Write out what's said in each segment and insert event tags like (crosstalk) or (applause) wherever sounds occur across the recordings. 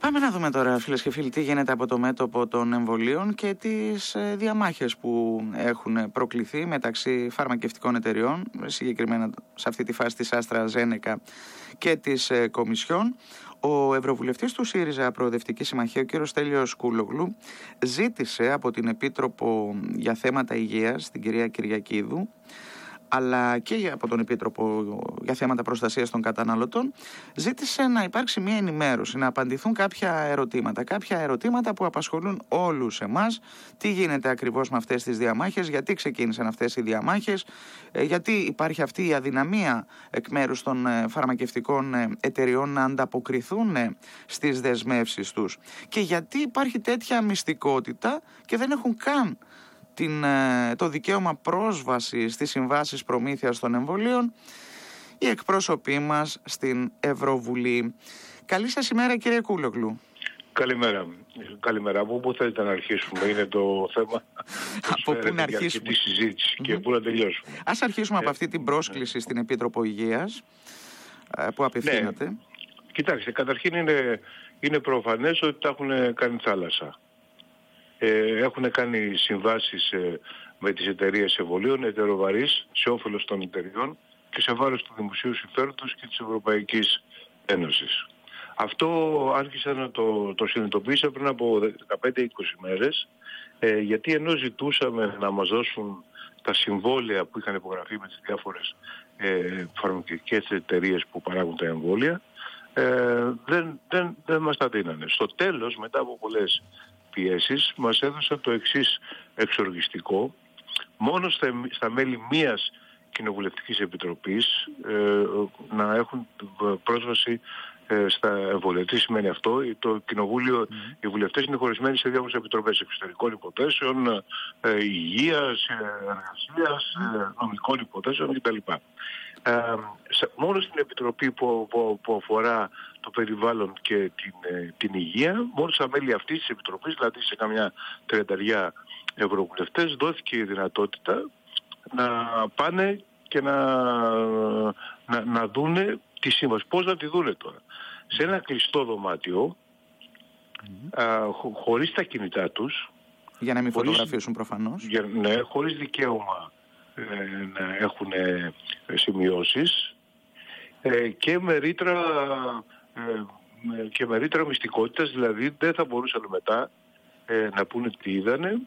Πάμε να δούμε τώρα φίλες και φίλοι τι γίνεται από το μέτωπο των εμβολίων και τις ε, διαμάχες που έχουν προκληθεί μεταξύ φαρμακευτικών εταιριών, συγκεκριμένα σε αυτή τη φάση της Άστρα Ζένεκα και της ε, Κομισιόν. Ο Ευρωβουλευτής του ΣΥΡΙΖΑ Προοδευτική Συμμαχία, ο κ. Στέλιος Κούλογλου, ζήτησε από την Επίτροπο για θέματα υγείας, την κυρία Κυριακίδου, αλλά και από τον Επίτροπο για θέματα προστασίας των καταναλωτών ζήτησε να υπάρξει μια ενημέρωση, να απαντηθούν κάποια ερωτήματα, κάποια ερωτήματα που απασχολούν όλους εμάς, τι γίνεται ακριβώς με αυτές τις διαμάχες, γιατί ξεκίνησαν αυτές οι διαμάχες, ε, γιατί υπάρχει αυτή η αδυναμία εκ μέρους των ε, φαρμακευτικών ε, εταιριών να ανταποκριθούν στις δεσμεύσεις τους. Και γιατί υπάρχει τέτοια μυστικότητα και δεν έχουν καν την, ε, το δικαίωμα πρόσβασης στις συμβάσεις προμήθειας των εμβολίων οι εκπρόσωποι μας στην Ευρωβουλή. Καλή σας ημέρα κύριε Κούλογλου. Καλημέρα. Καλημέρα. Από πού θέλετε να αρχίσουμε, είναι το θέμα. (laughs) από πού να αρχίσουμε; Τη συζήτησης και πού να τελειώσουμε; Ας αρχίσουμε από ε, αυτή την πρόσκληση στην Επίτροπο Υγείας ε, που απευθύνατε. Ναι. Κοιτάξτε, καταρχήν είναι, είναι προφανές ότι τα έχουν κάνει θάλασσα ε, έχουν κάνει συμβάσεις ε, με τις εταιρείες εμβολίων ετεροβαρείς σε όφελος των εταιριών και σε βάρος του δημοσίου συμφέροντος και της Ευρωπαϊκής Ένωσης. Αυτό άρχισα να το, το συνειδητοποίησα πριν από 15-20 μέρες ε, γιατί ενώ ζητούσαμε να μας δώσουν τα συμβόλαια που είχαν υπογραφεί με τις διάφορες ε, φαρμακευτικές εταιρείες που παράγουν τα εμβόλια ε, δεν, δεν, δεν μας τα δίνανε. Στο τέλος, μετά από πολλές πιέσεις μας έδωσαν το εξής εξοργιστικό. Μόνο στα, στα μέλη μίας κοινοβουλευτικής επιτροπής ε, να έχουν πρόσβαση ε, στα εμβόλια. Τι σημαίνει αυτό; Το κοινοβούλιο, mm. οι βουλευτές είναι χωρισμένοι σε διάφορες επιτροπές εξωτερικών υποθέσεων, ε, υγείας, ε, εργασίας, ε, νομικών υποθέσεων κτλ. Ε, μόνο στην επιτροπή που, που, που αφορά το περιβάλλον και την, ε, την υγεία, μόνο στα μέλη αυτής της επιτροπής, δηλαδή σε καμιά τριανταριά ευρωβουλευτές, δόθηκε η δυνατότητα να πάνε και να, να, να δούνε τη σύμβαση. Πώς να τη δούνε τώρα; Σε ένα κλειστό δωμάτιο, α, χω, χωρίς τα κινητά τους, για να μην χωρίς, φωτογραφίσουν προφανώς. Για, ναι, χωρίς δικαίωμα ε, να έχουν ε, σημειώσεις ε, και με ρήτρα ε, και με ρήτρα μυστικότητας, δηλαδή δεν θα μπορούσαν μετά ε, να πούνε τι είδανε,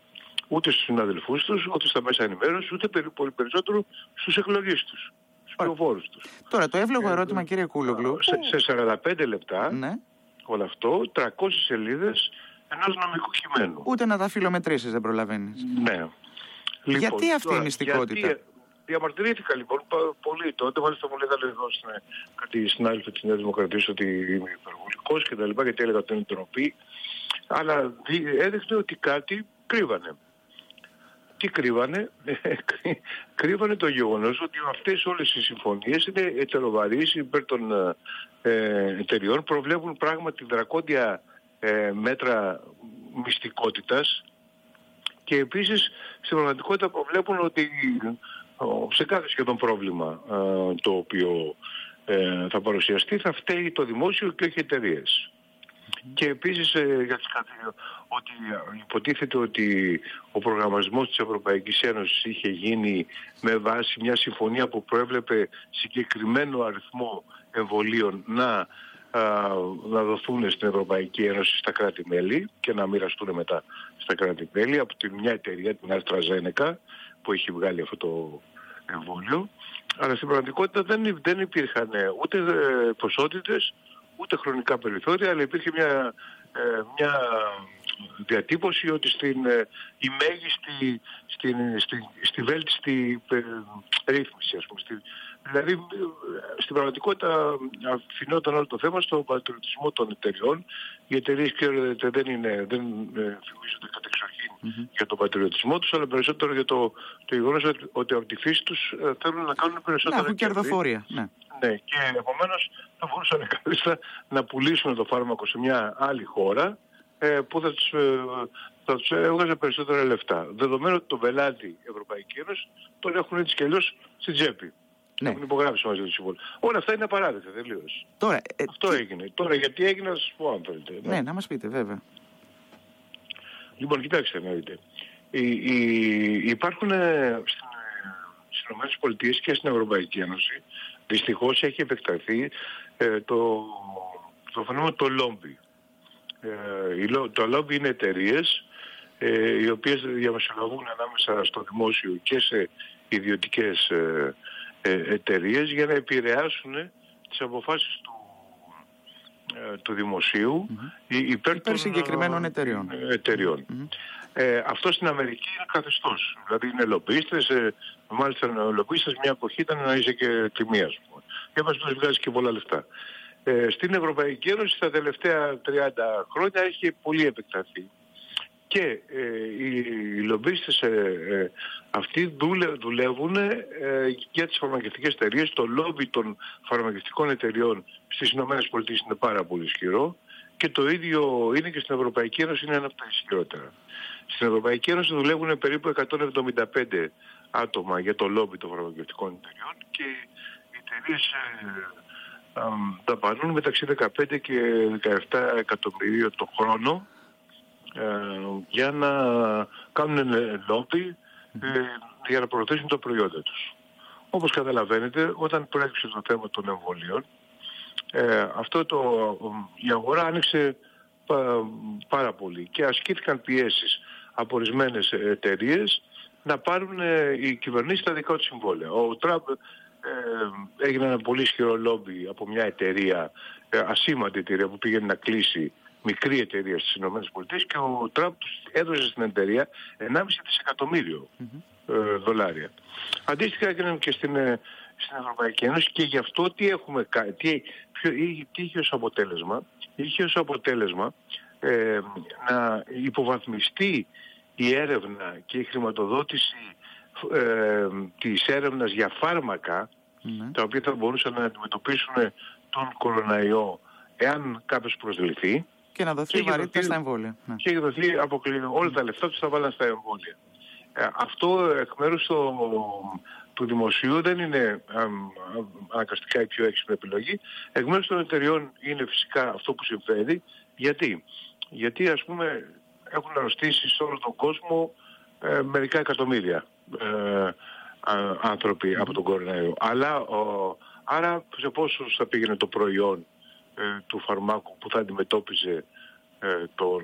ούτε στους συναδελφούς τους, ούτε στα μέσα ενημέρωσης, ούτε πολύ περισσότερο στους εκλογείς τους, στους πληροφόρους τους. Τώρα το εύλογο ε, ερώτημα κύριε Κούλογλου. Σε, σε 45 λεπτά ναι. όλο αυτό, 300 σελίδες ενός νομικού κειμένου. Ούτε να τα φιλομετρήσεις δεν προλαβαίνεις. Ναι. Λοιπόν, γιατί αυτή η μυστικότητα; Γιατί, Διαμαρτυρήθηκα λοιπόν πολύ τότε, μάλιστα μου λέγανε εδώ στην, κάτι συνάδελφοι της Νέας Δημοκρατίας ότι είμαι υπερβολικός και τα λοιπά γιατί έλεγα ότι είναι τροπή. Αλλά έδειχνε ότι κάτι κρύβανε. Τι κρύβανε, (laughs) κρύβανε το γεγονός ότι αυτές όλες οι συμφωνίες είναι ετεροβαρείς υπέρ των ε, εταιριών, προβλέπουν πράγματι δρακόντια ε, μέτρα μυστικότητας και επίσης στην πραγματικότητα προβλέπουν ότι σε κάθε σχεδόν πρόβλημα ε, το οποίο ε, θα παρουσιαστεί θα φταίει το δημόσιο και όχι εταιρείες. Και επίσης ε, για τις ότι υποτίθεται ότι ο προγραμματισμός της Ευρωπαϊκής Ένωσης είχε γίνει με βάση μια συμφωνία που προέβλεπε συγκεκριμένο αριθμό εμβολίων να, να δοθούν στην Ευρωπαϊκή Ένωση στα κράτη-μέλη και να μοιραστούν μετά στα κράτη-μέλη. Από τη μια εταιρεία, την AstraZeneca, που έχει βγάλει αυτό το εμβόλιο, αλλά στην πραγματικότητα δεν, δεν υπήρχαν ούτε ε, ποσότητες, ούτε χρονικά περιθώρια, αλλά υπήρχε μια, ε, μια διατύπωση ότι στην, ε, η μέγιστη, στην, στην, στη βέλτιστη ρύθμιση, ας πούμε, στη, Δηλαδή, στην πραγματικότητα αφινόταν όλο το θέμα στον πατριωτισμό των εταιριών. Οι εταιρείες ξέρετε δεν, είναι, δεν ε, φημίζονται κατεξοχήν mm-hmm. για τον πατριωτισμό τους, αλλά περισσότερο για το, το γεγονός ότι, ότι από τη φύση τους ε, θέλουν να κάνουν περισσότερα Να έχουν κερδοφορία. Ναι. ναι, και επομένως θα μπορούσαν (laughs) καλύτερα να πουλήσουν το φάρμακο σε μια άλλη χώρα ε, που θα τους, ε, θα τους έβγαζε περισσότερα λεφτά. Δεδομένου ότι το πελάτη Ευρωπαϊκή Ένωση τον έχουν έτσι και αλλιώς στην τσέπη. Ναι. Έχουν υπογράψει μαζί τους συμβόλαιο. Όλα αυτά είναι απαράδεκτα τελείως. Αυτό τι... έγινε. Τώρα γιατί έγινε να σας πω αν θέλετε. Ναι, ναι να μας πείτε βέβαια. Λοιπόν, κοιτάξτε να δείτε. Οι, οι, υπάρχουν ε, στις ΗΠΑ και στην Ευρωπαϊκή Ένωση δυστυχώς έχει επεκταθεί ε, το, το φαινόμενο το λόμπι. Ε, το λόμπι είναι εταιρείες ε, οι οποίες διαμεσολαβούν ανάμεσα στο δημόσιο και σε ιδιωτικές ε, ε, εταιρείες για να επηρεάσουν τις αποφάσεις του, ε, του δημοσίου mm-hmm. υπέρ, υπέρ συγκεκριμένων εταιριών. εταιριών. Ε, αυτό στην Αμερική είναι καθεστώς. Δηλαδή είναι λομπίστες, ε, μάλιστα λομπίστες μια εποχή ήταν να είσαι και τιμή ας πούμε. Και μας τους βγάζει και πολλά λεφτά. Ε, στην Ευρωπαϊκή Ένωση τα τελευταία 30 χρόνια έχει πολύ επεκταθεί. Και ε, οι, οι λομπίστες ε, ε, αυτοί δουλε, δουλεύουν ε, για τις φαρμακευτικές εταιρείες. Το λόμπι των φαρμακευτικών εταιριών στις ΗΠΑ είναι πάρα πολύ ισχυρό και το ίδιο είναι και στην Ευρωπαϊκή Ένωση, είναι ένα από τα ισχυρότερα. Στην Ευρωπαϊκή Ένωση δουλεύουν περίπου 175 άτομα για το λόμπι των φαρμακευτικών εταιριών και οι εταιρείες δαπανούν μεταξύ 15 και 17 εκατομμυρίων το χρόνο ε, για να κάνουν λόμπι ε, για να προωθήσουν τα προϊόντα τους. Όπως καταλαβαίνετε, όταν προέκυψε το θέμα των εμβολίων, ε, αυτό το, η αγορά άνοιξε πάρα πολύ και ασκήθηκαν πιέσεις από ορισμένες εταιρείες να πάρουν ε, οι κυβερνήσεις τα δικά τους συμβόλαια. Ο Τραμπ ε, έγινε ένα πολύ ισχυρό λόμπι από μια εταιρεία, ε, ασήμαντη εταιρεία που πήγαινε να κλείσει μικρή εταιρεία στις ΗΠΑ και ο Τραμπ έδωσε στην εταιρεία 1,5 δισεκατομμύριο ε, δολάρια. Αντίστοιχα έγιναν και στην, ε, στην Ευρωπαϊκή Ένωση και γι' αυτό τι έχουμε κάνει, τι, τι είχε ως αποτέλεσμα, είχε ως αποτέλεσμα ε, να υποβαθμιστεί η έρευνα και η χρηματοδότηση ε, της έρευνας για φάρμακα ναι. τα οποία θα μπορούσαν να αντιμετωπίσουν τον κοροναϊό εάν κάποιος προσληφθεί και να δοθεί βαρύτητα στα εμβόλια. Ναι. Και δοθεί αποκλειστικά όλα τα λεφτά τους θα βάλουν στα εμβόλια. Ε, αυτό εκ μέρους το, του δημοσίου δεν είναι αναγκαστικά η πιο έξυπνη επιλογή. Εκ μέρους των εταιριών είναι φυσικά αυτό που συμφέρει. Γιατί, Γιατί ας πούμε έχουν αρρωστήσει σε όλο τον κόσμο ε, μερικά εκατομμύρια ε, άνθρωποι από τον κορονοϊό. Αλλά ο, άρα σε πόσους θα πήγαινε το προϊόν ε, του φαρμάκου που θα αντιμετώπιζε ε, τον...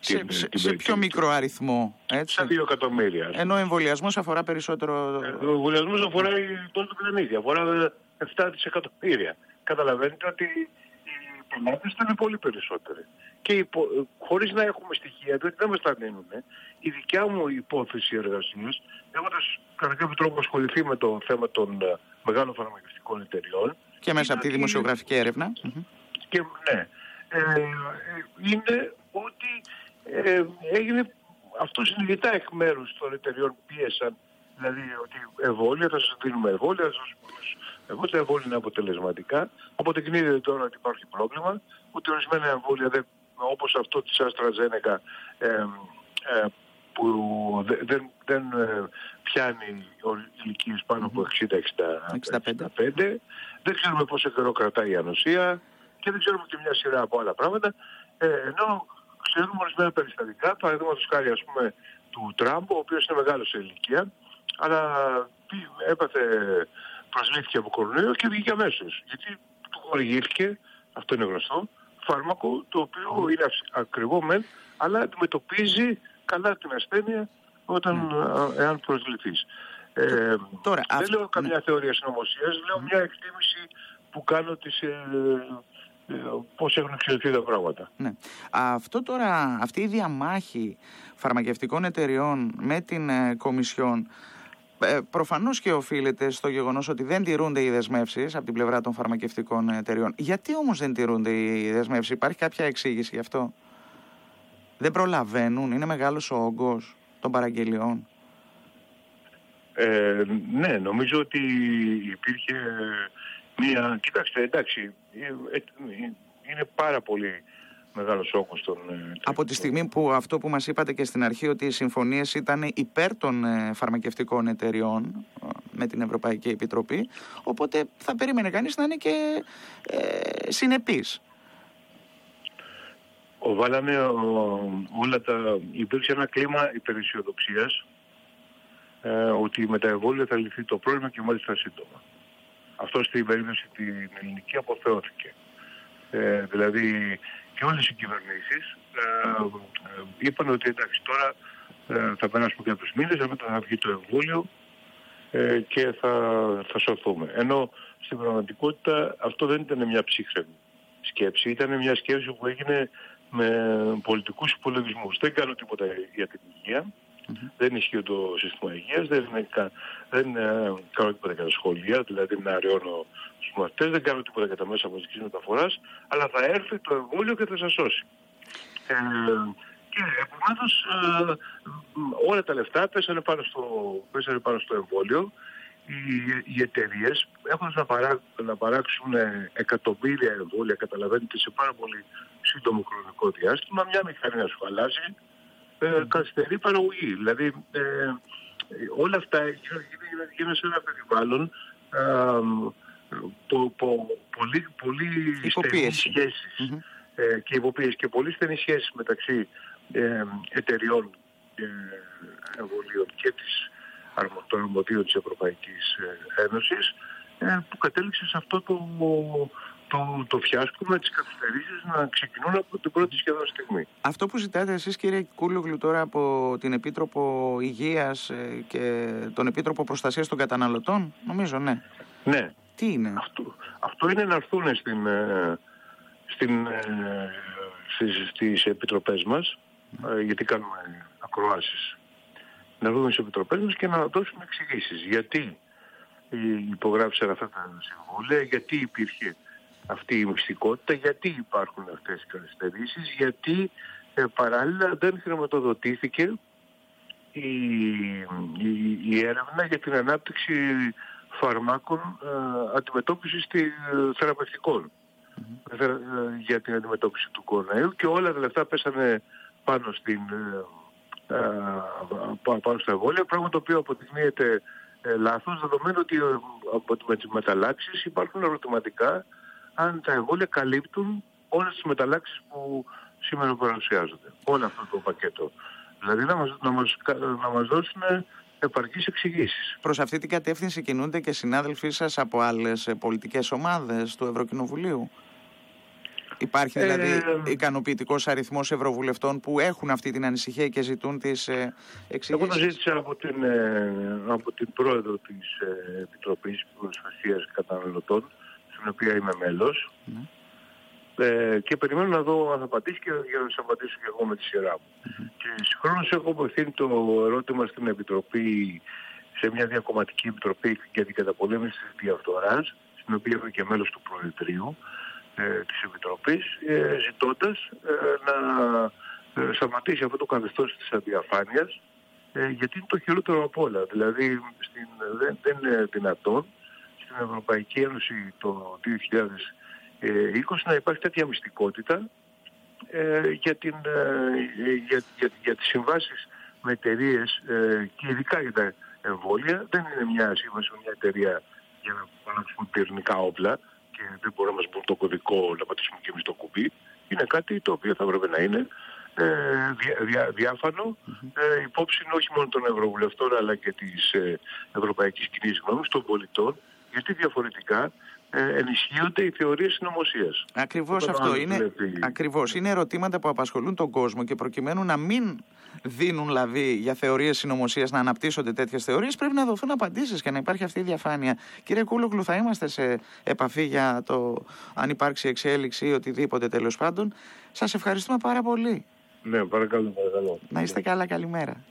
Σε, σε, πιο μικρό αριθμό, έτσι. Σε δύο εκατομμύρια. Ενώ ο εμβολιασμός αφορά περισσότερο... ο εμβολιασμός αφορά τον πλανήτη, αφορά 7 δισεκατομμύρια. Καταλαβαίνετε ότι οι πελάτες ήταν πολύ περισσότεροι και υπο... χωρίς να έχουμε στοιχεία, διότι δεν μας τα δίνουν, η δικιά μου υπόθεση εργασίας, έχοντας κατά κάποιο τρόπο ασχοληθεί με το θέμα των uh, μεγάλων φαρμακευτικών εταιριών. Και μέσα από τη δημοσιογραφική είναι... έρευνα. Και, ναι. Ε, είναι ότι ε, έγινε αυτό συνειδητά εκ μέρους των εταιριών πίεσαν Δηλαδή ότι εμβόλια, θα σας δίνουμε εμβόλια, θα σας εγώ τα εμβόλια είναι αποτελεσματικά. Αποδεικνύεται τώρα ότι υπάρχει πρόβλημα, ότι ορισμένα εμβόλια δεν όπως αυτό της AstraZeneca ε, ε, που δεν, δεν ε, πιάνει ηλικίες πάνω από 60-65. Δεν ξέρουμε πόσο καιρό κρατάει η ανοσία και δεν ξέρουμε και μια σειρά από άλλα πράγματα. Ε, ενώ ξέρουμε ορισμένα περιστατικά, παραδείγματος χάρη ας πούμε του Τραμπ, ο οποίος είναι μεγάλος σε ηλικία, αλλά έπαθε, προσλήφθηκε από κορονοϊό και βγήκε αμέσως. Γιατί του χορηγήθηκε, αυτό είναι γνωστό, φάρμακο το οποίο είναι ακριβό μεν, αλλά αντιμετωπίζει καλά την ασθένεια όταν, ναι. εάν προσβληθείς. Ε, Τώρα, δεν αυτό... λέω καμιά θεωρία συνωμοσίας, λέω μια εκτίμηση που κάνω της, ε, ε, πώς έχουν εξελιχθεί τα πράγματα. Ναι. Αυτό τώρα, αυτή η διαμάχη φαρμακευτικών εταιριών με την ε, Κομισιόν ε, Προφανώς και οφείλεται στο γεγονός ότι δεν τηρούνται οι δεσμεύσεις από την πλευρά των φαρμακευτικών εταιριών. Γιατί όμως δεν τηρούνται οι δεσμεύσεις, Υπάρχει κάποια εξήγηση γι' αυτό; Δεν προλαβαίνουν, είναι μεγάλος ο όγκος των παραγγελιών. Ε, ναι, νομίζω ότι υπήρχε μία... Κοιτάξτε, εντάξει, ε, ε, είναι πάρα πολύ μεγάλος όγκος των... Ε, Από τη στιγμή που αυτό που μας είπατε και στην αρχή ότι οι συμφωνίες ήταν υπέρ των ε, φαρμακευτικών εταιριών με την Ευρωπαϊκή Επιτροπή. Οπότε θα περίμενε κανείς να είναι και ε, συνεπής. Ο, βάλαμε όλα τα... Υπήρξε ένα κλίμα υπεραισιοδοξίας ε, ότι με τα εμβόλια θα λυθεί το πρόβλημα και μάλιστα σύντομα. Αυτό στην περίπτωση την ελληνική αποθεώθηκε. Ε, δηλαδή και όλες οι κυβερνήσεις ε, ε, είπαν ότι εντάξει τώρα ε, θα περάσουμε κάποιους μήνες, μετά θα βγει το εμβόλιο ε, και θα, θα σωθούμε. Ενώ στην πραγματικότητα αυτό δεν ήταν μια ψύχρεμη σκέψη, ήταν μια σκέψη που έγινε με πολιτικούς υπολογισμούς. Δεν κάνω τίποτα για την υγεία, δεν ισχύει το σύστημα υγείας, δεν, δεν ε, κάνω τίποτα για τα σχολεία, δηλαδή να αραιώνω τους μαθητές, δεν κάνω τίποτα για τα μέσα μαζικής μεταφοράς, αλλά θα έρθει το εμβόλιο και θα σας σώσει. Ε, και επομένως ε, όλα τα λεφτά πέσανε πάνω στο, πέσανε πάνω στο εμβόλιο. Οι, οι εταιρείες έχουν να, παρά, να παράξουν εκατομμύρια εμβόλια, καταλαβαίνετε, σε πάρα πολύ σύντομο χρονικό διάστημα. Μια μηχανή να σου αλλάζει, ε, καθυστερεί παραγωγή. Δηλαδή ε, όλα αυτά γίνονται σε ένα περιβάλλον ε, πο, πο, πολύ, πολύ στενές σχέσεις ε, και υποπίεση και πολύ στενές σχέσεις μεταξύ ε, εταιριών ε, εμβολίων και της των αρμοδίων της Ευρωπαϊκής ε, Ένωσης ε, που κατέληξε σε αυτό το, το, το φιάσκο με τις καθυστερήσεις να ξεκινούν από την πρώτη σχεδόν στιγμή. Αυτό που ζητάτε εσείς κύριε Κούλογλου τώρα από την Επίτροπο Υγείας ε, και τον Επίτροπο Προστασίας των Καταναλωτών, νομίζω ναι. Ναι. Τι είναι; Αυτό, αυτό είναι να έρθουν στην, στην, στις, στις επιτροπές μας ε, γιατί κάνουμε ακροάσεις. Να δούμε στις επιτροπές μας και να δώσουμε εξηγήσεις. Γιατί υπογράψαν αυτά τα συμβούλια, γιατί υπήρχε αυτή η μυστικότητα, γιατί υπάρχουν αυτές οι καθυστερήσεις, γιατί ε, παράλληλα δεν χρηματοδοτήθηκε η, η, η, έρευνα για την ανάπτυξη φαρμάκων ε, αντιμετώπισης ε, θεραπευτικών. Ε, για την αντιμετώπιση του κορονοϊού και όλα τα λεφτά πέσανε πάνω, στην, ε, ε, πάνω στα εμβόλια, πράγμα το οποίο αποδεικνύεται ε, λάθος, δεδομένου ότι από τις μεταλλάξεις υπάρχουν ερωτηματικά αν τα εμβόλια καλύπτουν όλες τις μεταλλάξεις που σήμερα παρουσιάζονται. Όλο αυτό το πακέτο. Δηλαδή να μας, να μας, να μας δώσουν επαρκείς εξηγήσεις. Προς αυτή την κατεύθυνση κινούνται και συνάδελφοί σας από άλλες πολιτικές ομάδες του Ευρωκοινοβουλίου. Υπάρχει δηλαδή ε, ικανοποιητικός αριθμός ευρωβουλευτών που έχουν αυτή την ανησυχία και ζητούν τις ε, εξηγήσεις; Εγώ το ζήτησα από την, ε, από την πρόεδρο της ε, Επιτροπής Προστασίας Καταναλωτών, στην οποία είμαι μέλος. Ναι. Ε, και περιμένω να δω αν θα απαντήσει και για να σας απαντήσω και εγώ με τη σειρά μου. Mm-hmm. Και συγχρόνως έχω απευθύνει το ερώτημα στην Επιτροπή, σε μια διακομματική επιτροπή για την καταπολέμηση της διαφθοράς, στην οποία είμαι και μέλος του Προεδρείου, ε, της Επιτροπής ε, ζητώντας ε, να σταματήσει αυτό το καθεστώς της αδιαφάνειας γιατί είναι το χειρότερο από όλα. Δηλαδή στην, δεν, δεν είναι δυνατόν στην Ευρωπαϊκή Ένωση το 2020 να υπάρχει τέτοια μυστικότητα για, την, για, για, για τις συμβάσεις με εταιρείες και ειδικά για τα εμβόλια. Δεν είναι μια σύμβαση με μια εταιρεία για να παράξουμε πυρηνικά όπλα και δεν μπορούμε να μας μπουν το κωδικό να πατήσουμε και εμείς το κουμπί. Είναι κάτι το οποίο θα έπρεπε να είναι ε, διά, διά, διάφανο ε, υπόψη όχι μόνο των Ευρωβουλευτών αλλά και της ε, Ευρωπαϊκής Κοινής Γνώμης, των πολιτών, γιατί διαφορετικά ε, ενισχύονται οι θεωρίες συνωμοσίας. Ακριβώς αυτό. Είναι, ακριβώς. είναι ερωτήματα που απασχολούν τον κόσμο και προκειμένου να μην δίνουν λαβή για θεωρίες συνωμοσίας, να αναπτύσσονται τέτοιες θεωρίες, πρέπει να δοθούν απαντήσεις και να υπάρχει αυτή η διαφάνεια. Κύριε Κούλογλου, θα είμαστε σε επαφή για το αν υπάρξει εξέλιξη ή οτιδήποτε τέλος πάντων. Σας ευχαριστούμε πάρα πολύ. Ναι, παρακαλώ, παρακαλώ. Να είστε καλά, καλημέρα.